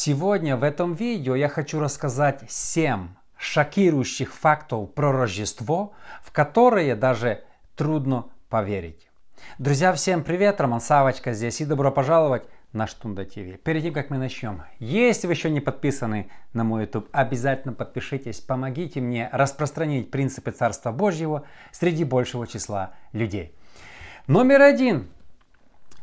Сегодня в этом видео я хочу рассказать 7 шокирующих фактов про Рождество, в которые даже трудно поверить. Друзья, всем привет! Роман Савочка здесь и добро пожаловать на Штунда ТВ. Перед тем, как мы начнем, если вы еще не подписаны на мой YouTube, обязательно подпишитесь, помогите мне распространить принципы Царства Божьего среди большего числа людей. Номер один.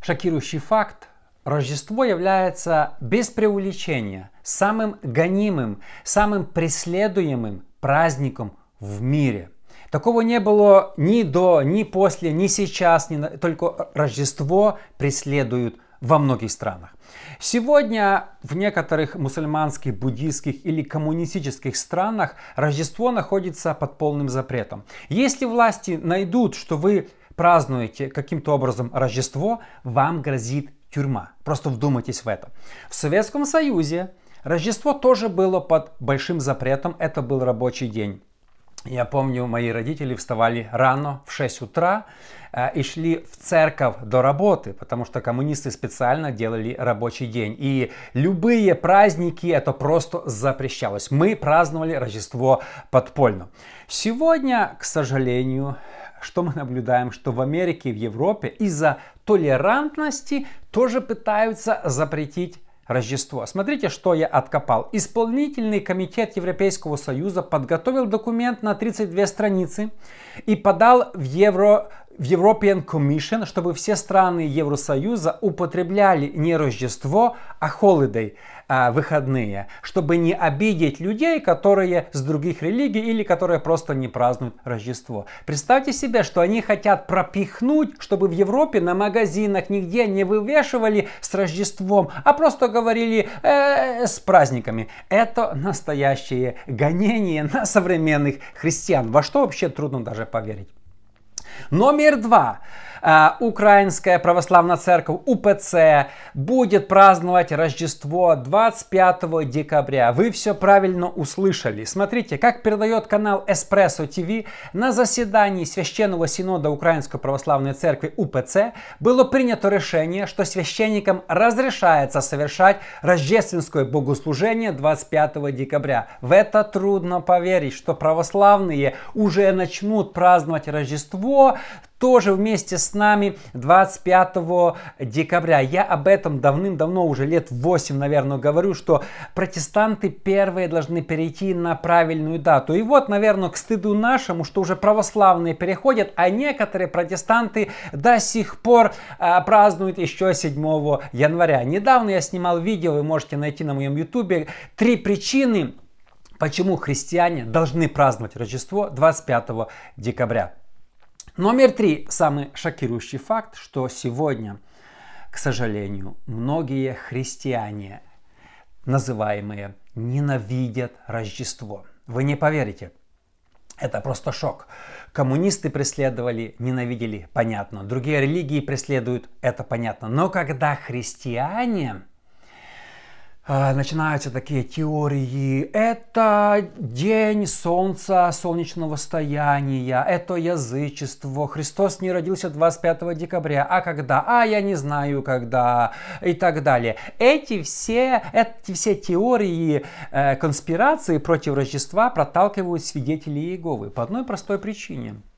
Шокирующий факт – Рождество является без преувеличения самым гонимым, самым преследуемым праздником в мире. Такого не было ни до, ни после, ни сейчас, ни только Рождество преследуют во многих странах. Сегодня в некоторых мусульманских, буддийских или коммунистических странах Рождество находится под полным запретом. Если власти найдут, что вы празднуете каким-то образом Рождество, вам грозит тюрьма. Просто вдумайтесь в это. В Советском Союзе Рождество тоже было под большим запретом. Это был рабочий день. Я помню, мои родители вставали рано, в 6 утра, э, и шли в церковь до работы, потому что коммунисты специально делали рабочий день. И любые праздники это просто запрещалось. Мы праздновали Рождество подпольно. Сегодня, к сожалению, что мы наблюдаем, что в Америке и в Европе из-за толерантности тоже пытаются запретить Рождество. Смотрите, что я откопал. Исполнительный комитет Европейского Союза подготовил документ на 32 страницы и подал в Евро в European Commission, чтобы все страны Евросоюза употребляли не Рождество, а holiday, а, выходные, чтобы не обидеть людей, которые с других религий или которые просто не празднуют Рождество. Представьте себе, что они хотят пропихнуть, чтобы в Европе на магазинах нигде не вывешивали с Рождеством, а просто говорили э, с праздниками. Это настоящее гонение на современных христиан, во что вообще трудно даже поверить. Номер два. А, Украинская православная церковь УПЦ будет праздновать Рождество 25 декабря. Вы все правильно услышали. Смотрите, как передает канал Эспрессо ТВ, на заседании Священного Синода Украинской Православной Церкви УПЦ было принято решение, что священникам разрешается совершать рождественское богослужение 25 декабря. В это трудно поверить, что православные уже начнут праздновать Рождество тоже вместе с нами 25 декабря. Я об этом давным-давно, уже лет 8, наверное, говорю, что протестанты первые должны перейти на правильную дату. И вот, наверное, к стыду нашему, что уже православные переходят, а некоторые протестанты до сих пор а, празднуют еще 7 января. Недавно я снимал видео, вы можете найти на моем ютубе, три причины, почему христиане должны праздновать Рождество 25 декабря. Номер три. Самый шокирующий факт, что сегодня, к сожалению, многие христиане, называемые, ненавидят Рождество. Вы не поверите. Это просто шок. Коммунисты преследовали, ненавидели, понятно. Другие религии преследуют, это понятно. Но когда христиане начинаются такие теории. Это день солнца, солнечного стояния, это язычество. Христос не родился 25 декабря. А когда? А я не знаю когда. И так далее. Эти все, эти все теории э, конспирации против Рождества проталкивают свидетели Иеговы по одной простой причине –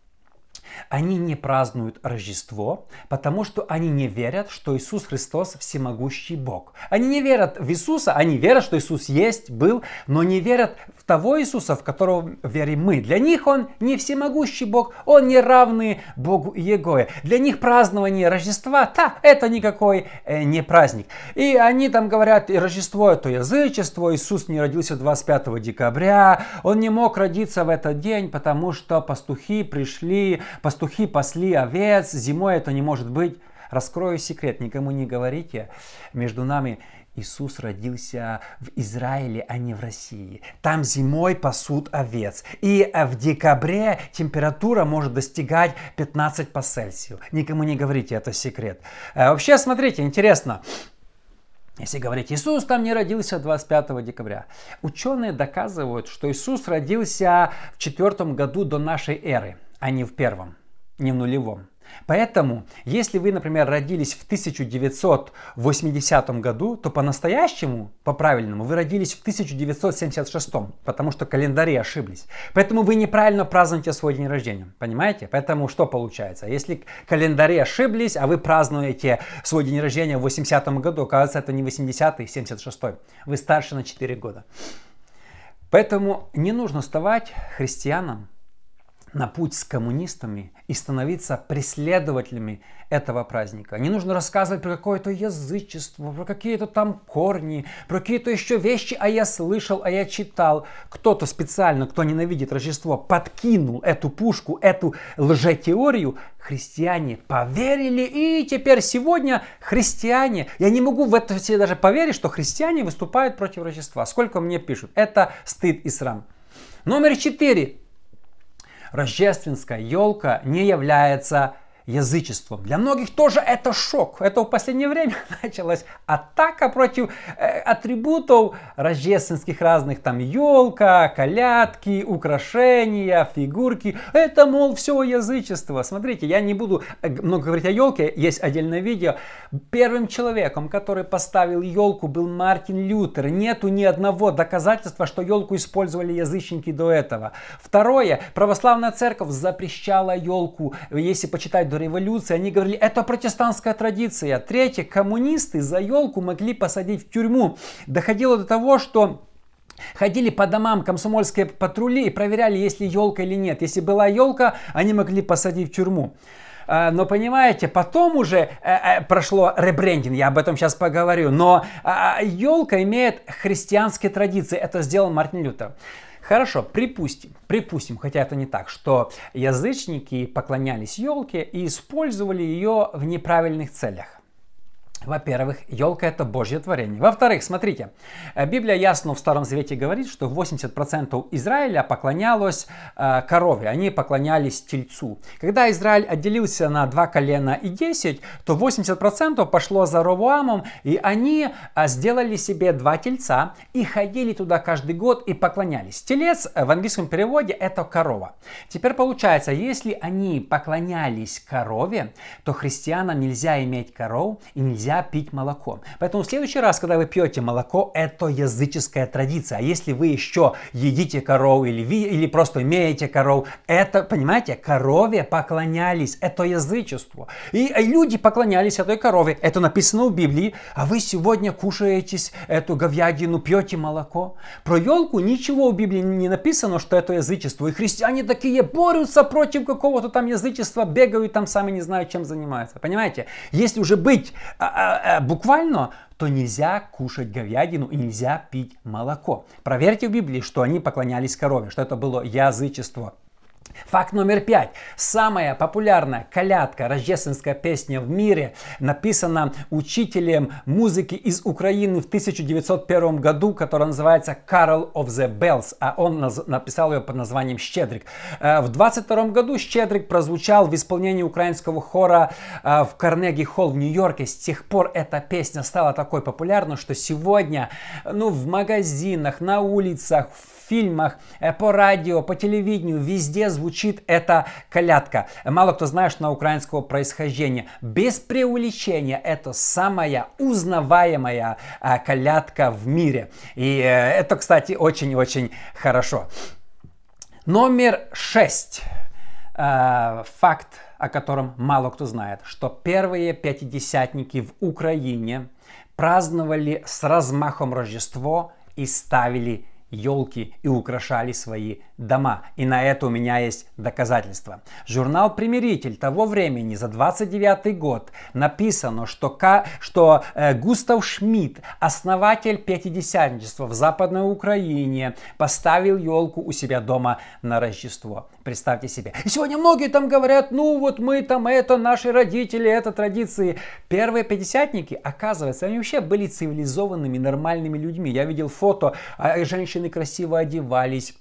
они не празднуют Рождество, потому что они не верят, что Иисус Христос всемогущий Бог. Они не верят в Иисуса, они верят, что Иисус есть, был, но не верят того Иисуса, в которого верим мы. Для них Он не всемогущий Бог, Он не равный Богу Егое. Для них празднование Рождества, да, это никакой э, не праздник. И они там говорят, Рождество это язычество, Иисус не родился 25 декабря, Он не мог родиться в этот день, потому что пастухи пришли, Пастухи пасли овец, зимой это не может быть. Раскрою секрет, никому не говорите. Между нами Иисус родился в Израиле, а не в России. Там зимой пасут овец. И э, в декабре температура может достигать 15 по Цельсию. Никому не говорите, это секрет. Э, вообще, смотрите, интересно. Если говорить, Иисус там не родился 25 декабря. Ученые доказывают, что Иисус родился в четвертом году до нашей эры а не в первом, не в нулевом. Поэтому, если вы, например, родились в 1980 году, то по-настоящему, по-правильному, вы родились в 1976, потому что календари ошиблись. Поэтому вы неправильно празднуете свой день рождения. Понимаете? Поэтому что получается? Если календари ошиблись, а вы празднуете свой день рождения в 80 году, оказывается, это не 80-й, 76 -й. Вы старше на 4 года. Поэтому не нужно вставать христианам на путь с коммунистами и становиться преследователями этого праздника. Не нужно рассказывать про какое-то язычество, про какие-то там корни, про какие-то еще вещи, а я слышал, а я читал. Кто-то специально, кто ненавидит Рождество, подкинул эту пушку, эту лжетеорию. Христиане поверили, и теперь сегодня христиане, я не могу в это себе даже поверить, что христиане выступают против Рождества. Сколько мне пишут. Это стыд и срам. Номер четыре рождественская елка не является язычеством. Для многих тоже это шок. Это в последнее время началась атака против э, атрибутов рождественских разных. Там елка, колядки, украшения, фигурки. Это, мол, все язычество. Смотрите, я не буду э, много говорить о елке. Есть отдельное видео. Первым человеком, который поставил елку, был Мартин Лютер. Нету ни одного доказательства, что елку использовали язычники до этого. Второе. Православная церковь запрещала елку. Если почитать до революции, они говорили, это протестантская традиция. Третье, коммунисты за елку могли посадить в тюрьму. Доходило до того, что Ходили по домам комсомольские патрули и проверяли, есть ли елка или нет. Если была елка, они могли посадить в тюрьму. А, но понимаете, потом уже э, э, прошло ребрендинг, я об этом сейчас поговорю. Но елка имеет христианские традиции. Это сделал Мартин Лютер. Хорошо, припустим, припустим, хотя это не так, что язычники поклонялись елке и использовали ее в неправильных целях. Во-первых, елка это Божье творение. Во-вторых, смотрите, э, Библия ясно в Старом Завете говорит, что 80% Израиля поклонялось э, корове, они поклонялись тельцу. Когда Израиль отделился на два колена и 10, то 80% пошло за Ровуамом, и они э, сделали себе два тельца и ходили туда каждый год и поклонялись. Телец э, в английском переводе это корова. Теперь получается, если они поклонялись корове, то христианам нельзя иметь коров и нельзя нельзя пить молоко. Поэтому в следующий раз, когда вы пьете молоко, это языческая традиция. А если вы еще едите коров или, ви, или просто имеете коров, это, понимаете, корове поклонялись. Это язычество. И люди поклонялись этой корове. Это написано в Библии. А вы сегодня кушаете эту говядину, пьете молоко. Про елку ничего в Библии не написано, что это язычество. И христиане такие борются против какого-то там язычества, бегают там сами не знают, чем занимаются. Понимаете? Если уже быть а, а, буквально, то нельзя кушать говядину и нельзя пить молоко. Проверьте в Библии, что они поклонялись корове, что это было язычество. Факт номер пять. Самая популярная колядка, рождественская песня в мире, написана учителем музыки из Украины в 1901 году, которая называется Carol of the Bells, а он написал ее под названием «Щедрик». Э, в 22 году «Щедрик» прозвучал в исполнении украинского хора э, в Карнеги Холл в Нью-Йорке. С тех пор эта песня стала такой популярной, что сегодня ну, в магазинах, на улицах, в фильмах, э, по радио, по телевидению, везде звучит эта колядка. Мало кто знает, что на украинского происхождения. Без преувеличения, это самая узнаваемая э, колядка в мире. И э, это, кстати, очень-очень хорошо. Номер шесть. Факт, о котором мало кто знает, что первые пятидесятники в Украине праздновали с размахом Рождество и ставили елки и украшали свои дома. И на это у меня есть доказательства. Журнал «Примиритель» того времени за 29 год написано, что, что э, Густав Шмидт, основатель пятидесятничества в Западной Украине, поставил елку у себя дома на Рождество. Представьте себе. И сегодня многие там говорят, ну вот мы там, это наши родители, это традиции. Первые пятидесятники, оказывается, они вообще были цивилизованными, нормальными людьми. Я видел фото, а женщины красиво одевались,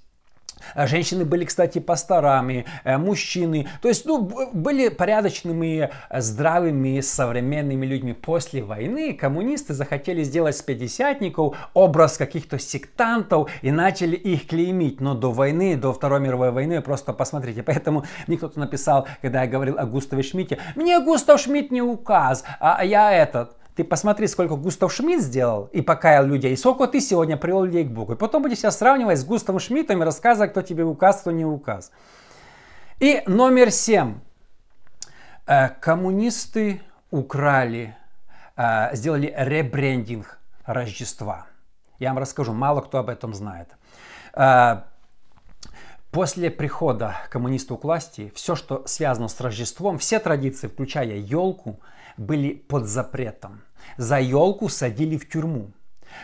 женщины были, кстати, пасторами, э, мужчины. То есть, ну, были порядочными, э, здравыми, современными людьми. После войны коммунисты захотели сделать с пятидесятников образ каких-то сектантов и начали их клеймить. Но до войны, до Второй мировой войны, просто посмотрите. Поэтому мне кто-то написал, когда я говорил о Густаве Шмидте, мне Густав Шмидт не указ, а я этот. Ты посмотри, сколько Густав Шмидт сделал и покаял людей, и сколько ты сегодня привел людей к Богу. И потом будешь себя сравнивать с Густавом Шмидтом и рассказывать, кто тебе указ, кто не указ. И номер семь. Э, коммунисты украли, э, сделали ребрендинг Рождества. Я вам расскажу, мало кто об этом знает. Э, после прихода коммунистов к власти, все, что связано с Рождеством, все традиции, включая елку, были под запретом. За елку садили в тюрьму.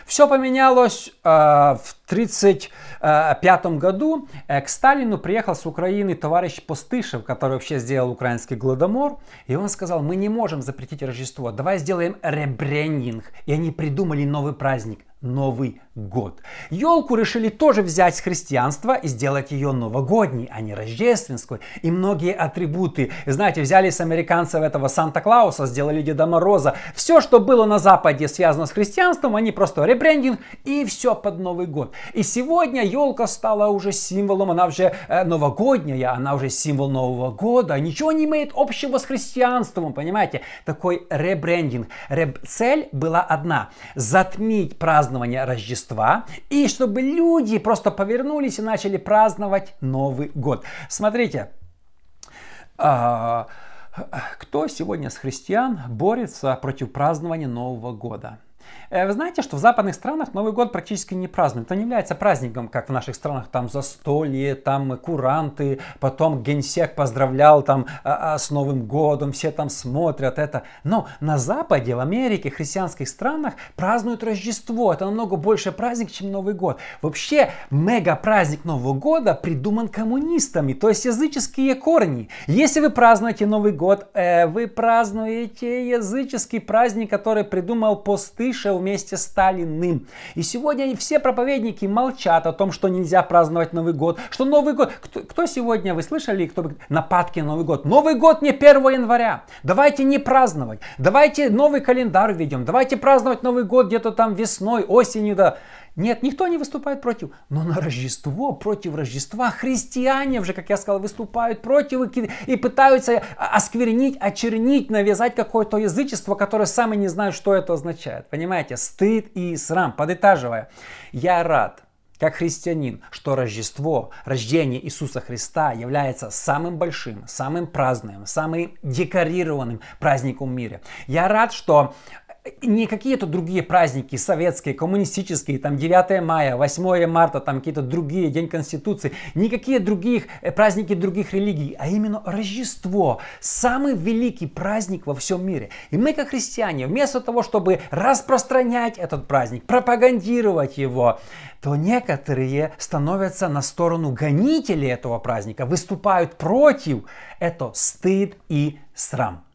Все поменялось э, в 1935 году. Э, к Сталину приехал с Украины товарищ Постышев, который вообще сделал украинский гладомор. И он сказал, мы не можем запретить Рождество, давай сделаем ребрендинг. И они придумали новый праздник Новый год. Елку решили тоже взять с христианства и сделать ее новогодней, а не рождественской. И многие атрибуты, знаете, взяли с американцев этого Санта-Клауса, сделали Деда Мороза. Все, что было на Западе связано с христианством, они просто ребрендинг и все под Новый год. И сегодня елка стала уже символом, она уже э, новогодняя, она уже символ Нового года. Ничего не имеет общего с христианством, понимаете? Такой ребрендинг. Реб... Цель была одна. Затмить празднование Рождества и чтобы люди просто повернулись и начали праздновать Новый год. Смотрите, а, кто сегодня с христиан борется против празднования Нового года? Э, вы знаете, что в западных странах Новый год практически не празднуют. Это не является праздником, как в наших странах, там застолье, там куранты, потом генсек поздравлял там а, а, с Новым годом, все там смотрят это. Но на Западе, в Америке, в христианских странах празднуют Рождество. Это намного больше праздник, чем Новый год. Вообще, мега праздник Нового года придуман коммунистами, то есть языческие корни. Если вы празднуете Новый год, э, вы празднуете языческий праздник, который придумал Постыша вместе с Сталиным. И сегодня все проповедники молчат о том, что нельзя праздновать Новый год, что Новый год... Кто, кто сегодня, вы слышали, кто нападки на Новый год? Новый год не 1 января. Давайте не праздновать. Давайте новый календарь введем. Давайте праздновать Новый год где-то там весной, осенью. Да. Нет, никто не выступает против. Но на Рождество, против Рождества, христиане уже, как я сказал, выступают против и, пытаются осквернить, очернить, навязать какое-то язычество, которое сами не знают, что это означает. Понимаете, стыд и срам. Подытаживая, я рад, как христианин, что Рождество, рождение Иисуса Христа является самым большим, самым праздным, самым декорированным праздником в мире. Я рад, что не какие-то другие праздники советские, коммунистические, там 9 мая, 8 марта, там какие-то другие, День Конституции, никакие других э, праздники других религий, а именно Рождество, самый великий праздник во всем мире. И мы, как христиане, вместо того, чтобы распространять этот праздник, пропагандировать его, то некоторые становятся на сторону гонителей этого праздника, выступают против. Это стыд и срам.